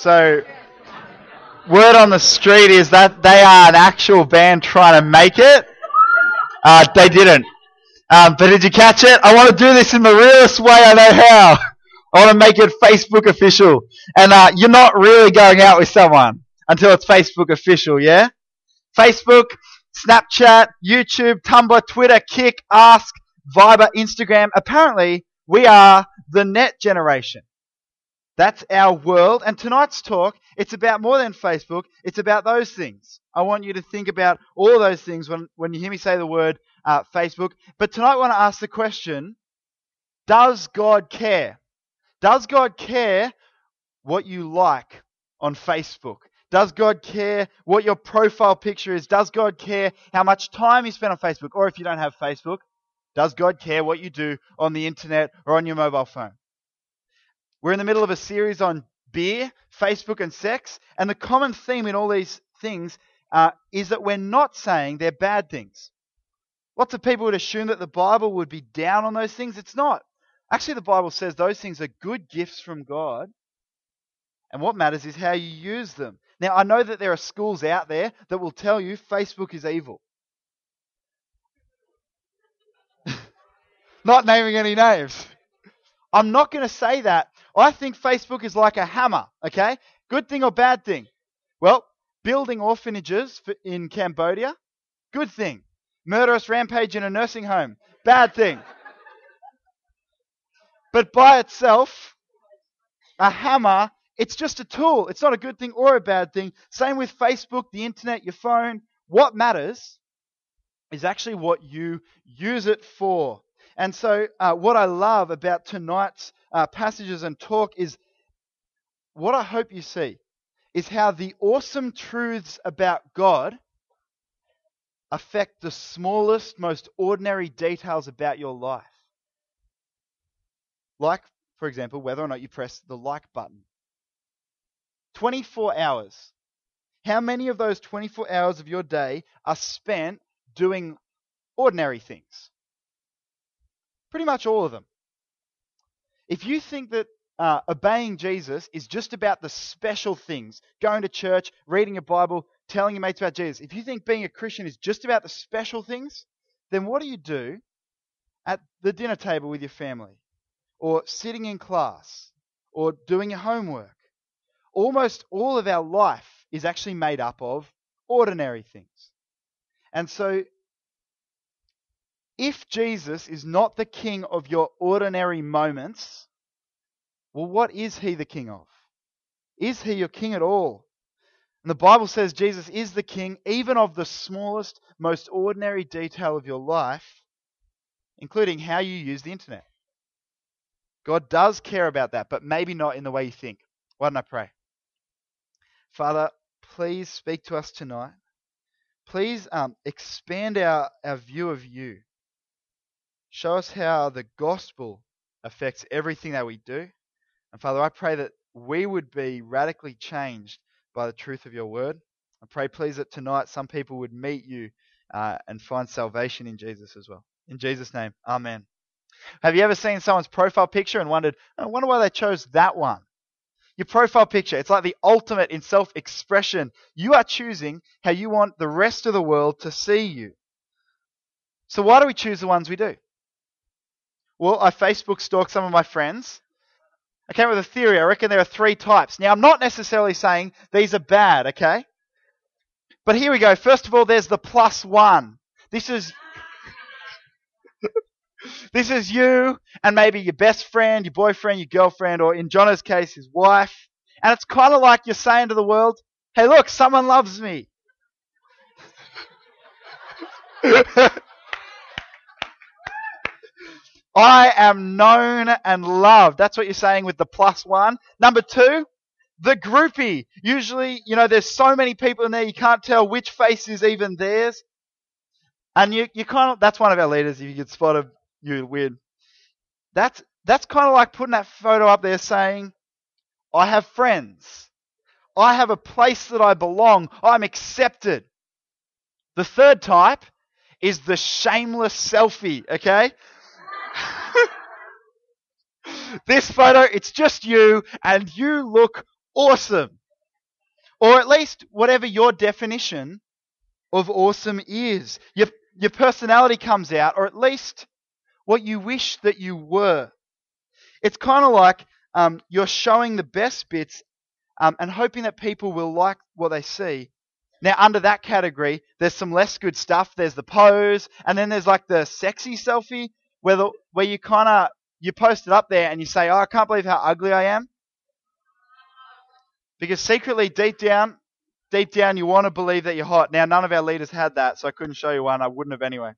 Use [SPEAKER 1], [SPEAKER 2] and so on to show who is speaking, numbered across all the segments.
[SPEAKER 1] So, word on the street is that they are an actual band trying to make it. Uh, they didn't. Um, but did you catch it? I want to do this in the realest way I know how. I want to make it Facebook official. And uh, you're not really going out with someone until it's Facebook official, yeah? Facebook, Snapchat, YouTube, Tumblr, Twitter, Kik, Ask, Viber, Instagram. Apparently, we are the net generation. That's our world. And tonight's talk, it's about more than Facebook. It's about those things. I want you to think about all those things when, when you hear me say the word uh, Facebook. But tonight I want to ask the question, does God care? Does God care what you like on Facebook? Does God care what your profile picture is? Does God care how much time you spend on Facebook? Or if you don't have Facebook, does God care what you do on the internet or on your mobile phone? We're in the middle of a series on beer, Facebook, and sex, and the common theme in all these things uh, is that we're not saying they're bad things. Lots of people would assume that the Bible would be down on those things. It's not. Actually, the Bible says those things are good gifts from God. And what matters is how you use them. Now, I know that there are schools out there that will tell you Facebook is evil. not naming any names. I'm not going to say that. I think Facebook is like a hammer, okay? Good thing or bad thing? Well, building orphanages in Cambodia, good thing. Murderous rampage in a nursing home, bad thing. But by itself, a hammer, it's just a tool. It's not a good thing or a bad thing. Same with Facebook, the internet, your phone. What matters is actually what you use it for. And so, uh, what I love about tonight's uh, passages and talk is what I hope you see is how the awesome truths about God affect the smallest, most ordinary details about your life. Like, for example, whether or not you press the like button. 24 hours. How many of those 24 hours of your day are spent doing ordinary things? Pretty much all of them. If you think that uh, obeying Jesus is just about the special things, going to church, reading a Bible, telling your mates about Jesus, if you think being a Christian is just about the special things, then what do you do at the dinner table with your family? Or sitting in class? Or doing your homework? Almost all of our life is actually made up of ordinary things. And so if Jesus is not the king of your ordinary moments, well, what is he the king of? Is he your king at all? And the Bible says Jesus is the king even of the smallest, most ordinary detail of your life, including how you use the internet. God does care about that, but maybe not in the way you think. Why don't I pray? Father, please speak to us tonight. Please um, expand our, our view of you. Show us how the gospel affects everything that we do. And Father, I pray that we would be radically changed by the truth of your word. I pray, please, that tonight some people would meet you uh, and find salvation in Jesus as well. In Jesus' name, Amen. Have you ever seen someone's profile picture and wondered, I wonder why they chose that one? Your profile picture, it's like the ultimate in self expression. You are choosing how you want the rest of the world to see you. So, why do we choose the ones we do? Well, I Facebook stalked some of my friends. I came up with a theory. I reckon there are three types. Now, I'm not necessarily saying these are bad, okay? But here we go. First of all, there's the plus one. This is. this is you and maybe your best friend, your boyfriend, your girlfriend, or in Jono's case, his wife. And it's kind of like you're saying to the world, hey, look, someone loves me. I am known and loved. That's what you're saying with the plus one. Number two, the groupie. Usually, you know, there's so many people in there, you can't tell which face is even theirs. And you, you kind of, that's one of our leaders. If you get spotted, you're weird. That's, that's kind of like putting that photo up there saying, I have friends. I have a place that I belong. I'm accepted. The third type is the shameless selfie, okay? This photo, it's just you, and you look awesome. Or at least whatever your definition of awesome is. Your, your personality comes out, or at least what you wish that you were. It's kind of like um, you're showing the best bits um, and hoping that people will like what they see. Now, under that category, there's some less good stuff. There's the pose, and then there's like the sexy selfie, where the, where you kind of you post it up there and you say, "Oh, I can't believe how ugly I am," because secretly, deep down, deep down, you want to believe that you're hot. Now, none of our leaders had that, so I couldn't show you one. I wouldn't have anyway.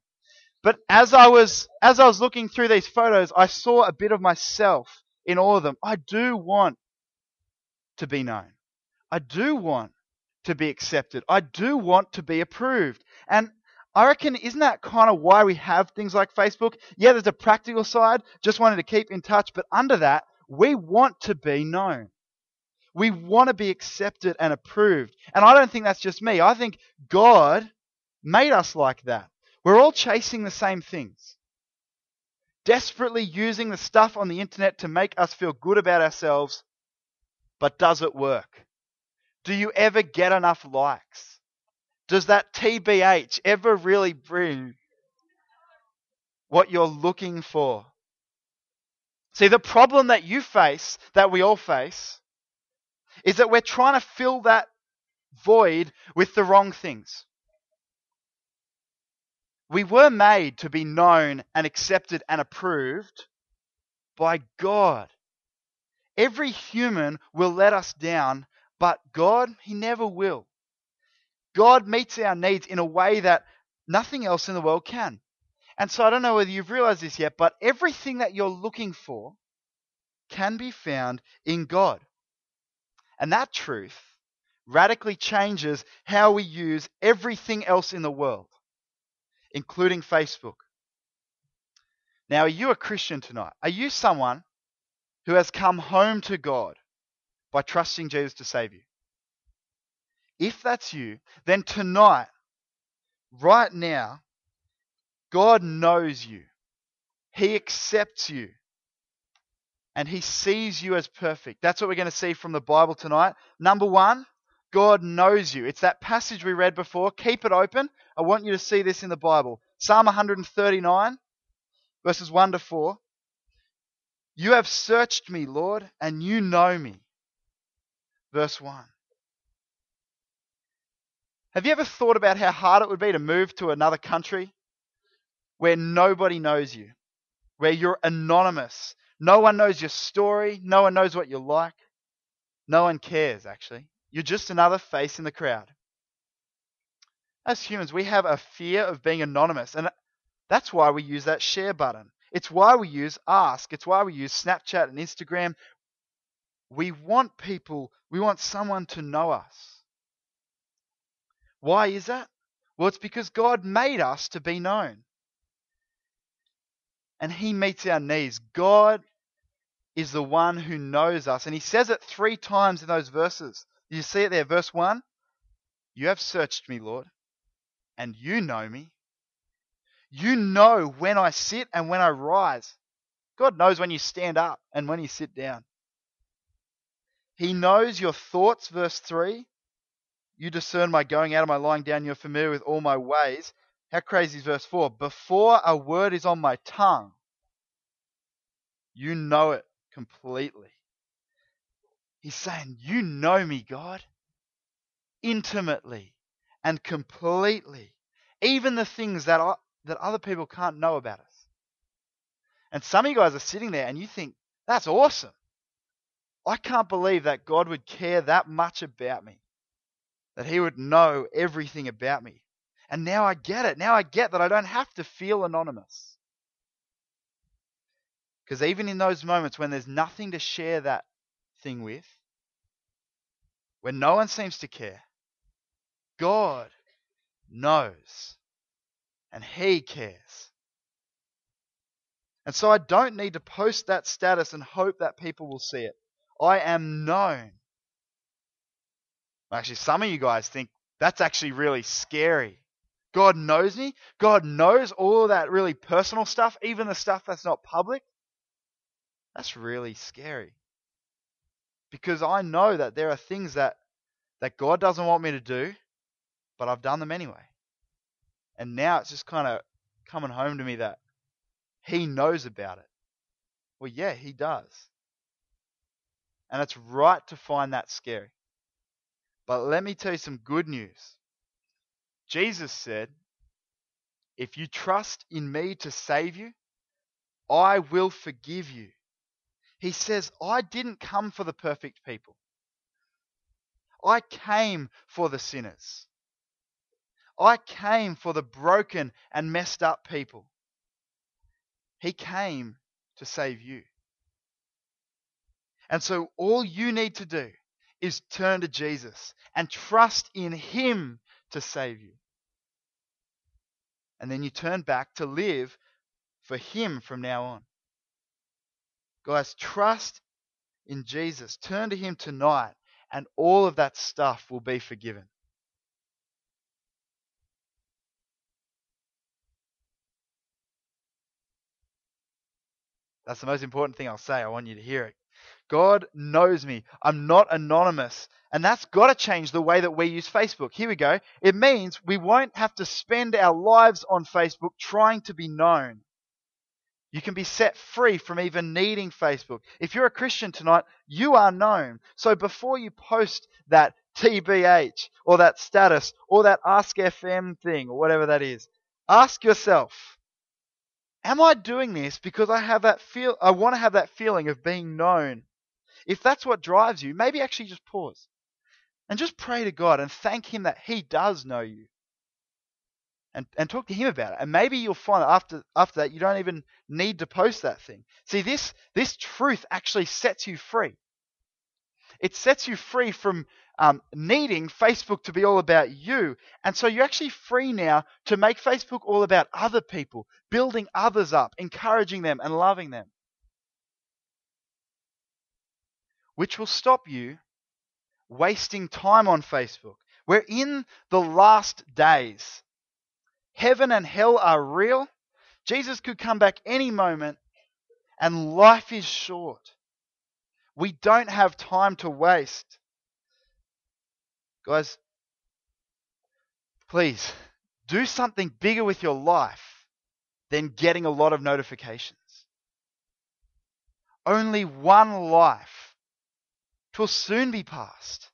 [SPEAKER 1] But as I was as I was looking through these photos, I saw a bit of myself in all of them. I do want to be known. I do want to be accepted. I do want to be approved. And I reckon, isn't that kind of why we have things like Facebook? Yeah, there's a practical side, just wanting to keep in touch, but under that, we want to be known. We want to be accepted and approved. And I don't think that's just me. I think God made us like that. We're all chasing the same things. Desperately using the stuff on the internet to make us feel good about ourselves, but does it work? Do you ever get enough likes? Does that TBH ever really bring what you're looking for? See, the problem that you face, that we all face, is that we're trying to fill that void with the wrong things. We were made to be known and accepted and approved by God. Every human will let us down, but God, He never will. God meets our needs in a way that nothing else in the world can. And so I don't know whether you've realized this yet, but everything that you're looking for can be found in God. And that truth radically changes how we use everything else in the world including Facebook. Now, are you a Christian tonight? Are you someone who has come home to God by trusting Jesus to save you? If that's you, then tonight, right now, God knows you. He accepts you. And He sees you as perfect. That's what we're going to see from the Bible tonight. Number one, God knows you. It's that passage we read before. Keep it open. I want you to see this in the Bible. Psalm 139, verses 1 to 4. You have searched me, Lord, and you know me. Verse 1. Have you ever thought about how hard it would be to move to another country where nobody knows you, where you're anonymous? No one knows your story, no one knows what you're like, no one cares, actually. You're just another face in the crowd as humans, we have a fear of being anonymous. And that's why we use that share button. It's why we use Ask. It's why we use Snapchat and Instagram. We want people, we want someone to know us. Why is that? Well, it's because God made us to be known. And He meets our needs. God is the one who knows us. And He says it three times in those verses. You see it there? Verse 1 You have searched me, Lord and you know me. You know when I sit and when I rise. God knows when you stand up and when you sit down. He knows your thoughts, verse 3. You discern my going out and my lying down. You're familiar with all my ways. How crazy is verse 4? Before a word is on my tongue, you know it completely. He's saying, You know me, God, intimately and completely. Even the things that, that other people can't know about us. And some of you guys are sitting there and you think, that's awesome. I can't believe that God would care that much about me, that He would know everything about me. And now I get it. Now I get that I don't have to feel anonymous. Because even in those moments when there's nothing to share that thing with, when no one seems to care, God knows and He cares. And so I don't need to post that status and hope that people will see it. I am known. Actually, some of you guys think that's actually really scary. God knows me. God knows all of that really personal stuff, even the stuff that's not public. That's really scary. because I know that there are things that, that God doesn't want me to do, but I've done them anyway. And now it's just kind of coming home to me that He knows about it. Well, yeah, He does. And it's right to find that scary. But let me tell you some good news. Jesus said, If you trust in me to save you, I will forgive you. He says, I didn't come for the perfect people. I came for the sinners. I came for the broken and messed up people. He came to save you. And so all you need to do is turn to Jesus and trust in Him to save you. And then you turn back to live for Him from now on. Guys, trust in Jesus. Turn to Him tonight, and all of that stuff will be forgiven. That's the most important thing I'll say. I want you to hear it. God knows me. I'm not anonymous. And that's got to change the way that we use Facebook. Here we go. It means we won't have to spend our lives on Facebook trying to be known. You can be set free from even needing Facebook. If you're a Christian tonight, you are known. So before you post that TBH or that status or that Ask FM thing or whatever that is, ask yourself, am I doing this because I have that feel I want to have that feeling of being known if that's what drives you, maybe actually just pause and just pray to God and thank Him that He does know you. And, and talk to him about it. And maybe you'll find that after after that you don't even need to post that thing. See, this this truth actually sets you free. It sets you free from um, needing Facebook to be all about you. And so you're actually free now to make Facebook all about other people, building others up, encouraging them, and loving them. Which will stop you wasting time on Facebook. We're in the last days. Heaven and hell are real. Jesus could come back any moment, and life is short. We don't have time to waste. Guys, please do something bigger with your life than getting a lot of notifications. Only one life Twill soon be past.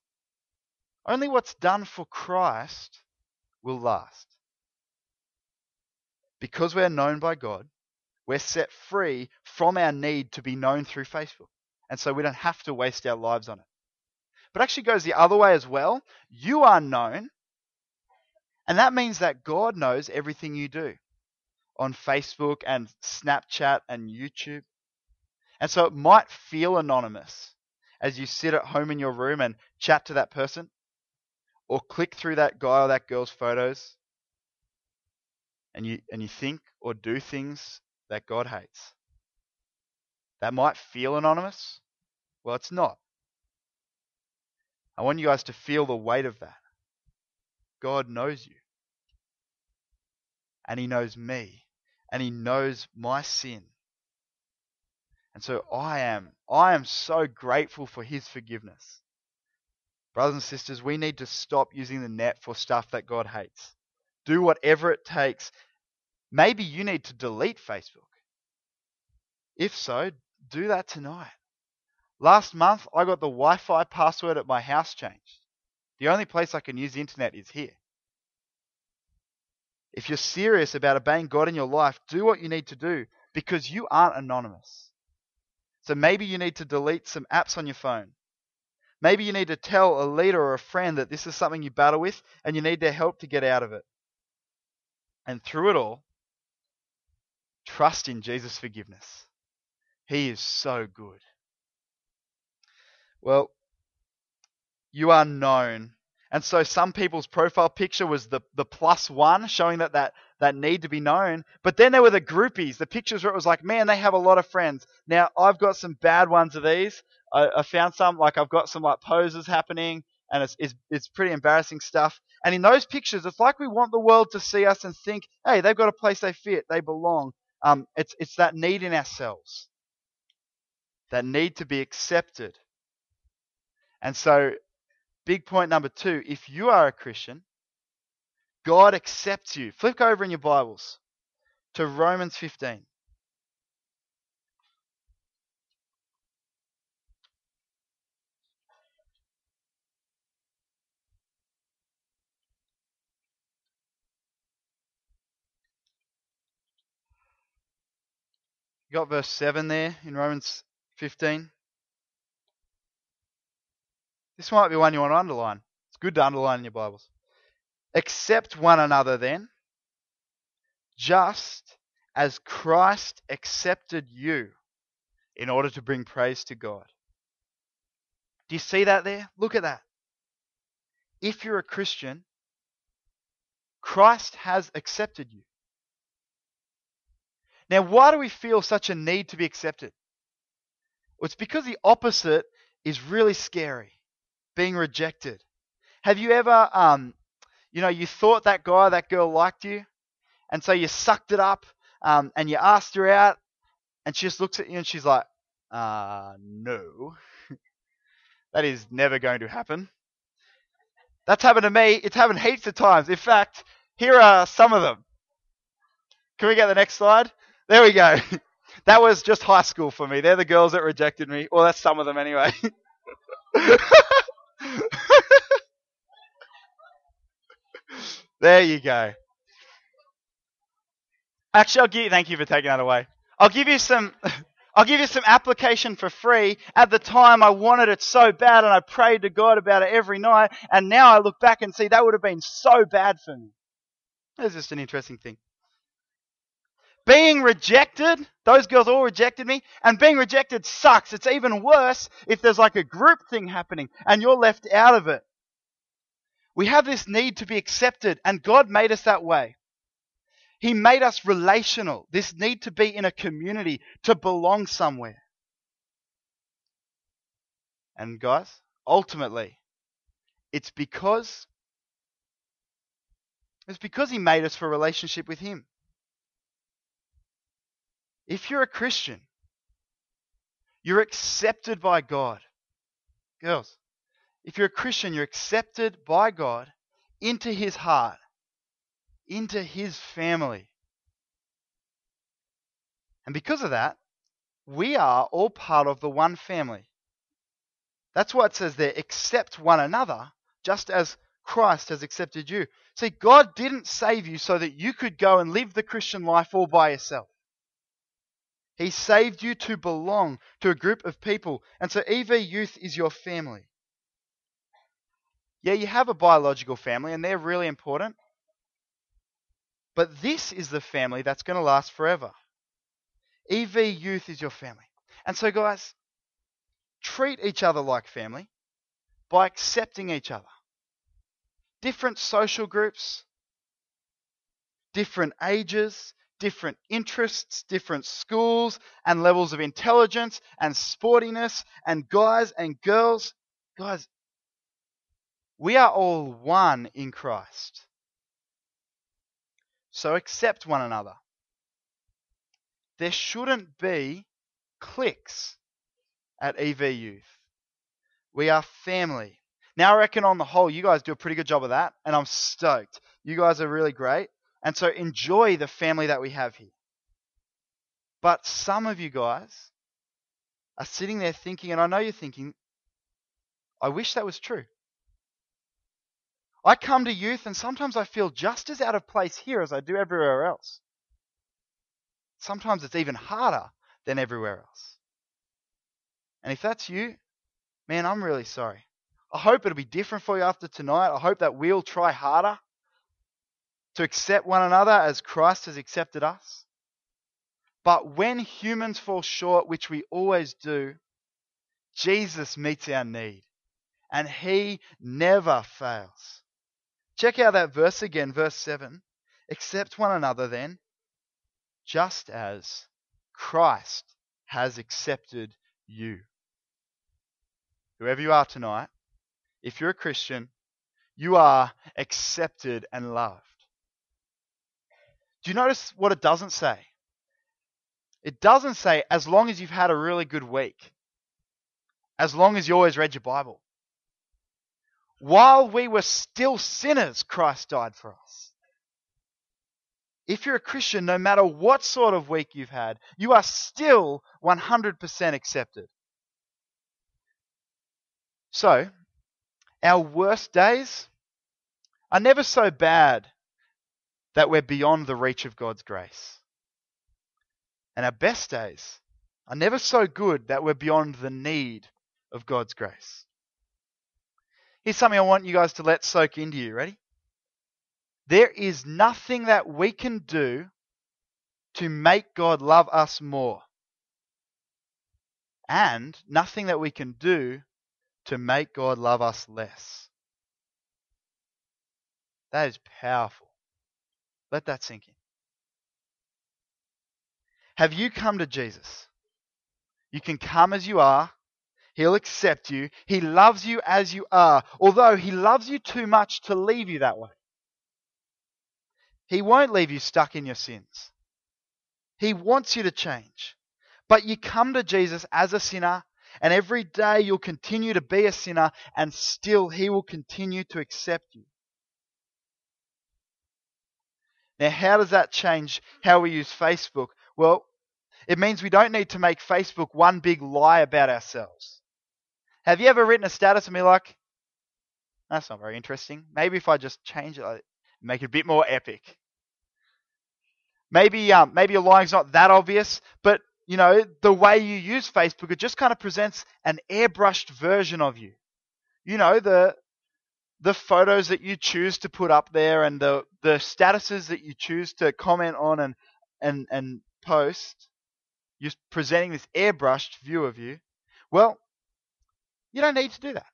[SPEAKER 1] Only what's done for Christ will last. Because we're known by God, we're set free from our need to be known through Facebook. And so we don't have to waste our lives on it. But actually goes the other way as well. You are known, and that means that God knows everything you do on Facebook and Snapchat and YouTube. And so it might feel anonymous as you sit at home in your room and chat to that person? Or click through that guy or that girl's photos and you and you think or do things that God hates. That might feel anonymous. Well, it's not. I want you guys to feel the weight of that. God knows you. And He knows me. And He knows my sin. And so I am, I am so grateful for his forgiveness. Brothers and sisters, we need to stop using the net for stuff that God hates. Do whatever it takes. Maybe you need to delete Facebook. If so, do that tonight. Last month, I got the Wi Fi password at my house changed. The only place I can use the internet is here. If you're serious about obeying God in your life, do what you need to do because you aren't anonymous. So maybe you need to delete some apps on your phone. Maybe you need to tell a leader or a friend that this is something you battle with and you need their help to get out of it. And through it all, trust in Jesus' forgiveness. He is so good. Well, you are known and so some people's profile picture was the, the plus one, showing that, that that need to be known. But then there were the groupies, the pictures where it was like, man, they have a lot of friends. Now I've got some bad ones of these. I, I found some like I've got some like poses happening, and it's, it's it's pretty embarrassing stuff. And in those pictures, it's like we want the world to see us and think, hey, they've got a place they fit, they belong. Um, it's it's that need in ourselves, that need to be accepted And so, big point number two if you are a Christian, God accepts you. Flip over in your Bibles to Romans 15. You got verse 7 there in Romans 15. This might be one you want to underline. It's good to underline in your Bibles. Accept one another then, just as Christ accepted you in order to bring praise to God. Do you see that there? Look at that. If you're a Christian, Christ has accepted you. Now, why do we feel such a need to be accepted? Well, it's because the opposite is really scary being rejected. Have you ever, um, you know, you thought that guy, that girl liked you, and so you sucked it up um, and you asked her out, and she just looks at you and she's like, uh, no. that is never going to happen. That's happened to me. It's happened heaps of times. In fact, here are some of them. Can we get the next slide? There we go. That was just high school for me. They're the girls that rejected me. Well, that's some of them anyway. there you go. Actually, I'll give thank you for taking that away. I'll give you some I'll give you some application for free. At the time I wanted it so bad and I prayed to God about it every night and now I look back and see that would have been so bad for me. It's just an interesting thing. Being rejected, those girls all rejected me, and being rejected sucks. It's even worse if there's like a group thing happening and you're left out of it. We have this need to be accepted, and God made us that way. He made us relational, this need to be in a community, to belong somewhere. And guys, ultimately, it's because it's because he made us for a relationship with him. If you're a Christian, you're accepted by God. Girls, if you're a Christian, you're accepted by God into his heart, into his family. And because of that, we are all part of the one family. That's why it says there, accept one another, just as Christ has accepted you. See, God didn't save you so that you could go and live the Christian life all by yourself. He saved you to belong to a group of people. And so EV Youth is your family. Yeah, you have a biological family, and they're really important. But this is the family that's going to last forever. EV Youth is your family. And so, guys, treat each other like family by accepting each other. Different social groups, different ages, different interests, different schools and levels of intelligence and sportiness and guys and girls. Guys, we are all one in Christ. So accept one another. There shouldn't be cliques at EV Youth. We are family. Now, I reckon on the whole, you guys do a pretty good job of that, and I'm stoked. You guys are really great. And so enjoy the family that we have here. But some of you guys are sitting there thinking, and I know you're thinking, I wish that was true. I come to youth and sometimes I feel just as out of place here as I do everywhere else. Sometimes it's even harder than everywhere else. And if that's you, man, I'm really sorry. I hope it'll be different for you after tonight. I hope that we'll try harder to accept one another as Christ has accepted us. But when humans fall short, which we always do, Jesus meets our need. And he never fails. Check out that verse again, verse 7. Accept one another then, just as Christ has accepted you. Whoever you are tonight, if you're a Christian, you are accepted and loved. Do you notice what it doesn't say? It doesn't say as long as you've had a really good week, as long as you always read your Bible. While we were still sinners, Christ died for us. If you're a Christian, no matter what sort of week you've had, you are still 100% accepted. So, our worst days are never so bad that we're beyond the reach of God's grace. And our best days are never so good that we're beyond the need of God's grace. Here's something I want you guys to let soak into you. Ready? There is nothing that we can do to make God love us more. And nothing that we can do to make God love us less. That is powerful. Let that sink in. Have you come to Jesus? You can come as you are. He'll accept you. He loves you as you are, although He loves you too much to leave you that way. He won't leave you stuck in your sins. He wants you to change. But you come to Jesus as a sinner, and every day you'll continue to be a sinner, and still He will continue to accept you. Now, how does that change how we use Facebook? Well, it means we don't need to make Facebook one big lie about ourselves. Have you ever written a status and be like, that's not very interesting. Maybe if I just change it, make it a bit more epic. Maybe um, maybe your lying's not that obvious, but you know the way you use Facebook, it just kind of presents an airbrushed version of you. You know the the photos that you choose to put up there and the the statuses that you choose to comment on and and and post. You're presenting this airbrushed view of you. Well, you don't need to do that.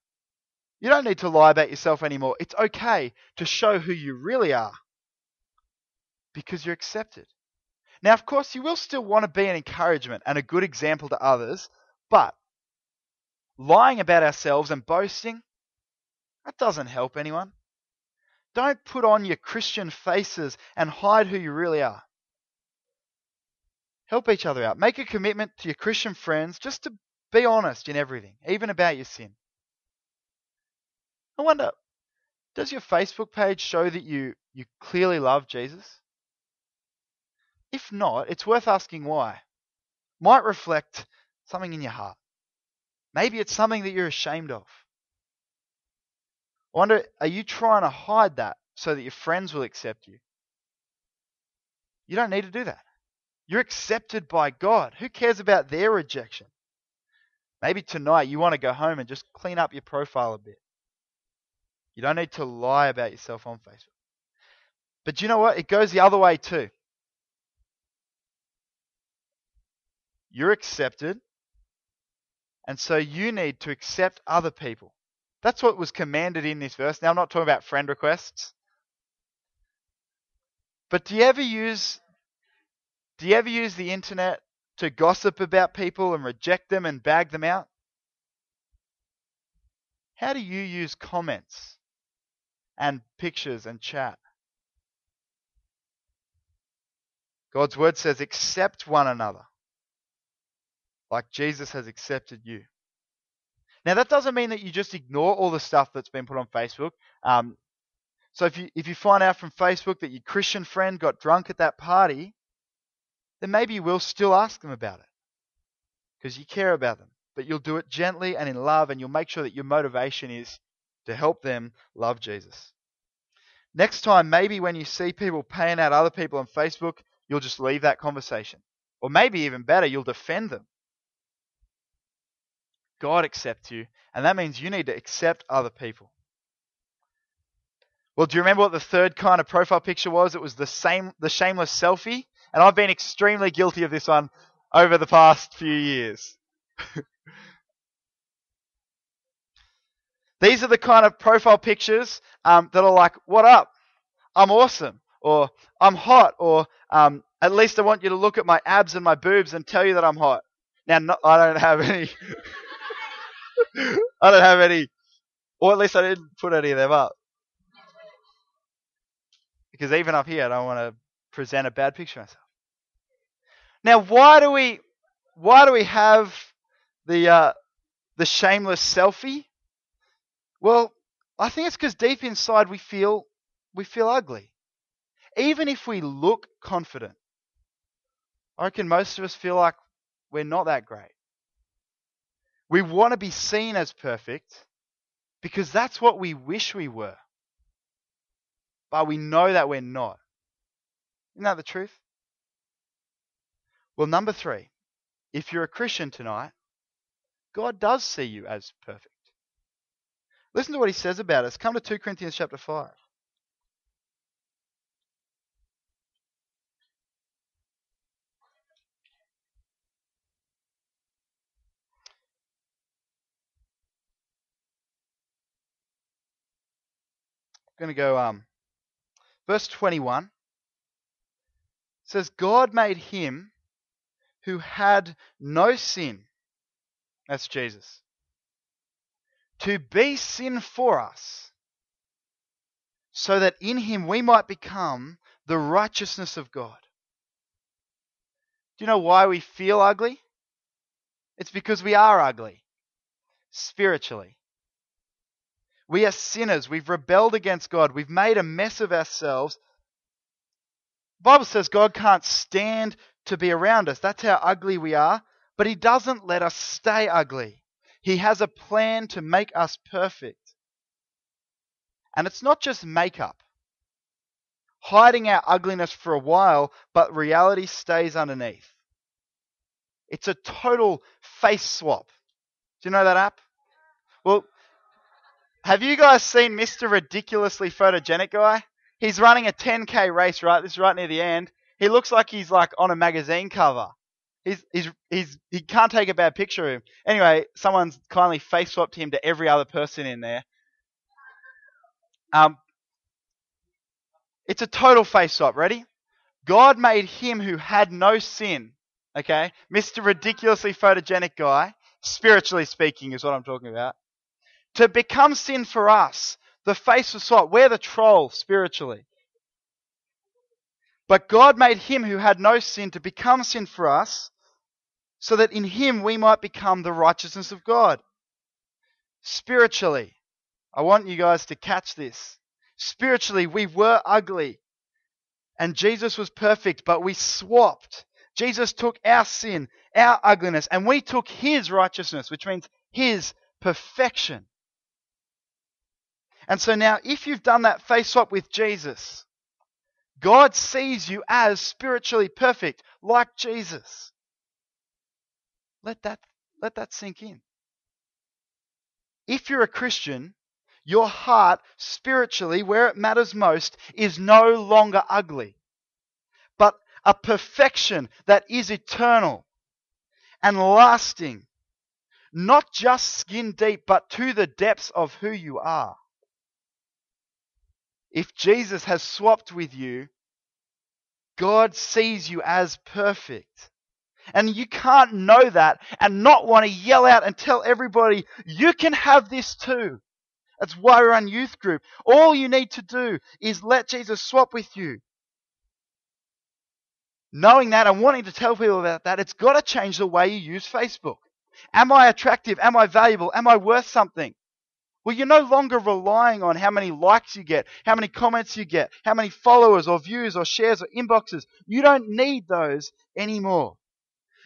[SPEAKER 1] You don't need to lie about yourself anymore. It's okay to show who you really are because you're accepted. Now, of course, you will still want to be an encouragement and a good example to others, but lying about ourselves and boasting, that doesn't help anyone. Don't put on your Christian faces and hide who you really are. Help each other out. Make a commitment to your Christian friends just to be honest in everything, even about your sin. I wonder, does your Facebook page show that you, you clearly love Jesus? If not, it's worth asking why. Might reflect something in your heart. Maybe it's something that you're ashamed of. I wonder, are you trying to hide that so that your friends will accept you? You don't need to do that. You're accepted by God. Who cares about their rejection? Maybe tonight you want to go home and just clean up your profile a bit. You don't need to lie about yourself on Facebook. But you know what? It goes the other way too. You're accepted, and so you need to accept other people. That's what was commanded in this verse. Now, I'm not talking about friend requests. But do you ever use do you ever use the internet to gossip about people and reject them and bag them out? How do you use comments and pictures and chat? God's word says, accept one another like Jesus has accepted you. Now that doesn't mean that you just ignore all the stuff that's been put on Facebook. Um, so if you if you find out from Facebook that your Christian friend got drunk at that party, then maybe you will still ask them about it because you care about them. But you'll do it gently and in love, and you'll make sure that your motivation is to help them love Jesus. Next time, maybe when you see people paying out other people on Facebook, you'll just leave that conversation. Or maybe even better, you'll defend them. God accepts you, and that means you need to accept other people. Well, do you remember what the third kind of profile picture was? It was the same, the shameless selfie. And I've been extremely guilty of this one over the past few years. These are the kind of profile pictures um, that are like, what up? I'm awesome. Or I'm hot. Or um, at least I want you to look at my abs and my boobs and tell you that I'm hot. Now, no, I don't have any. I don't have any. Or at least I didn't put any of them up. Because even up here, I don't want to present a bad picture of myself. Now, why do we why do we have the uh, the shameless selfie? Well, I think it's because deep inside we feel we feel ugly. Even if we look confident. I reckon most of us feel like we're not that great. We want to be seen as perfect because that's what we wish we were. But we know that we're not. Isn't that the truth? Well, number three, if you're a Christian tonight, God does see you as perfect. Listen to what he says about us. Come to 2 Corinthians chapter 5. I'm going to go um verse 21 says God made him who had no sin that's Jesus to be sin for us, so that in him we might become the righteousness of God. Do you know why we feel ugly? It's because we are ugly, spiritually. We are sinners. We've rebelled against God. We've made a mess of ourselves. The Bible says God can't stand to be around us. That's how ugly we are. But He doesn't let us stay ugly. He has a plan to make us perfect. And it's not just makeup, hiding our ugliness for a while, but reality stays underneath. It's a total face swap. Do you know that app? Well, have you guys seen Mr. Ridiculously Photogenic Guy? He's running a 10k race, right? This is right near the end. He looks like he's like on a magazine cover. He's, he's, he's, he can't take a bad picture of him. Anyway, someone's kindly face swapped him to every other person in there. Um, it's a total face swap. Ready? God made him who had no sin. Okay? Mr. Ridiculously photogenic guy, spiritually speaking, is what I'm talking about. To become sin for us. The face was swapped. We're the troll spiritually. But God made him who had no sin to become sin for us so that in him we might become the righteousness of God. Spiritually, I want you guys to catch this. Spiritually, we were ugly. And Jesus was perfect, but we swapped. Jesus took our sin, our ugliness, and we took his righteousness, which means his perfection. And so now, if you've done that face swap with Jesus, God sees you as spiritually perfect, like Jesus. Let that, let that sink in. If you're a Christian, your heart, spiritually, where it matters most, is no longer ugly, but a perfection that is eternal and lasting, not just skin deep, but to the depths of who you are. If Jesus has swapped with you, God sees you as perfect. And you can't know that and not want to yell out and tell everybody, you can have this too. That's why we're on youth group. All you need to do is let Jesus swap with you. Knowing that and wanting to tell people about that, it's got to change the way you use Facebook. Am I attractive? Am I valuable? Am I worth something? Well, you're no longer relying on how many likes you get, how many comments you get, how many followers or views or shares or inboxes. You don't need those anymore.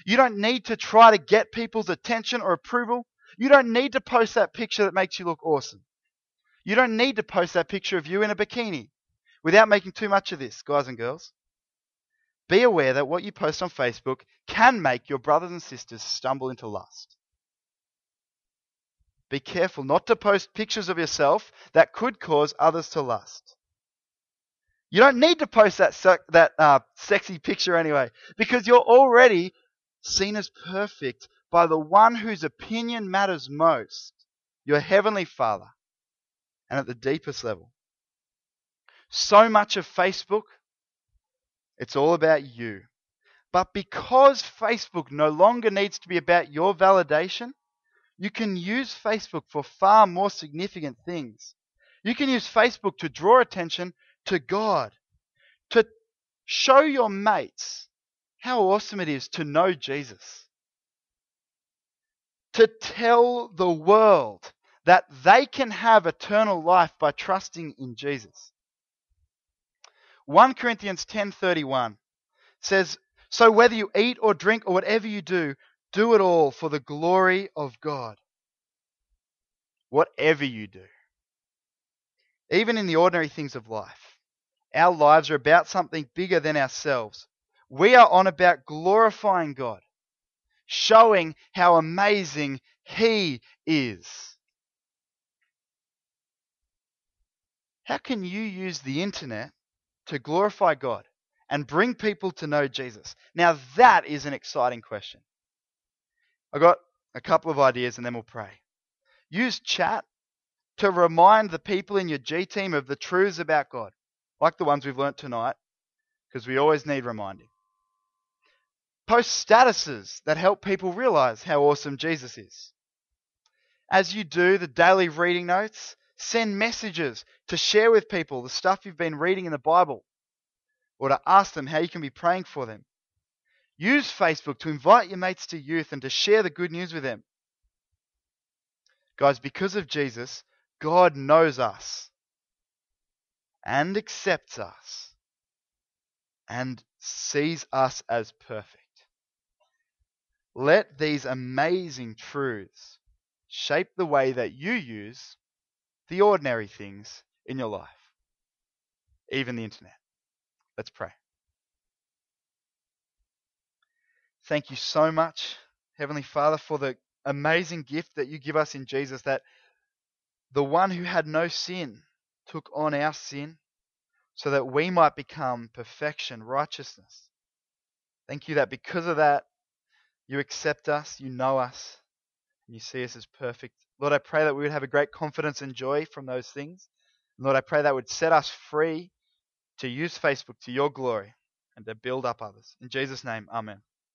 [SPEAKER 1] You don't need to try to get people's attention or approval. You don't need to post that picture that makes you look awesome. You don't need to post that picture of you in a bikini without making too much of this, guys and girls. Be aware that what you post on Facebook can make your brothers and sisters stumble into lust. Be careful not to post pictures of yourself that could cause others to lust. You don't need to post that that uh, sexy picture anyway, because you're already seen as perfect by the one whose opinion matters most, your Heavenly Father, and at the deepest level. So much of Facebook, it's all about you. But because Facebook no longer needs to be about your validation, you can use Facebook for far more significant things. You can use Facebook to draw attention to God, to show your mates how awesome it is to know Jesus. To tell the world that they can have eternal life by trusting in Jesus. 1 Corinthians 10:31 says, "So whether you eat or drink or whatever you do, do it all for the glory of God." Whatever you do. Even in the ordinary things of life, our lives are about something bigger than ourselves. We are on about glorifying God, showing how amazing He is. How can you use the internet to glorify God and bring people to know Jesus? Now, that is an exciting question. I've got a couple of ideas and then we'll pray. Use chat to remind the people in your G team of the truths about God, like the ones we've learnt tonight, because we always need reminding. Post statuses that help people realize how awesome Jesus is. As you do the daily reading notes, send messages to share with people the stuff you've been reading in the Bible or to ask them how you can be praying for them. Use Facebook to invite your mates to youth and to share the good news with them. Guys, because of Jesus, God knows us and accepts us and sees us as perfect. Let these amazing truths shape the way that you use the ordinary things in your life, even the internet. Let's pray. Thank you so much, Heavenly Father, for the amazing gift that you give us in Jesus that the one who had no sin took on our sin so that we might become perfection, righteousness. Thank you that because of that, you accept us, you know us, and you see us as perfect. Lord, I pray that we would have a great confidence and joy from those things. Lord, I pray that would set us free to use Facebook to your glory and to build up others. In Jesus' name, amen.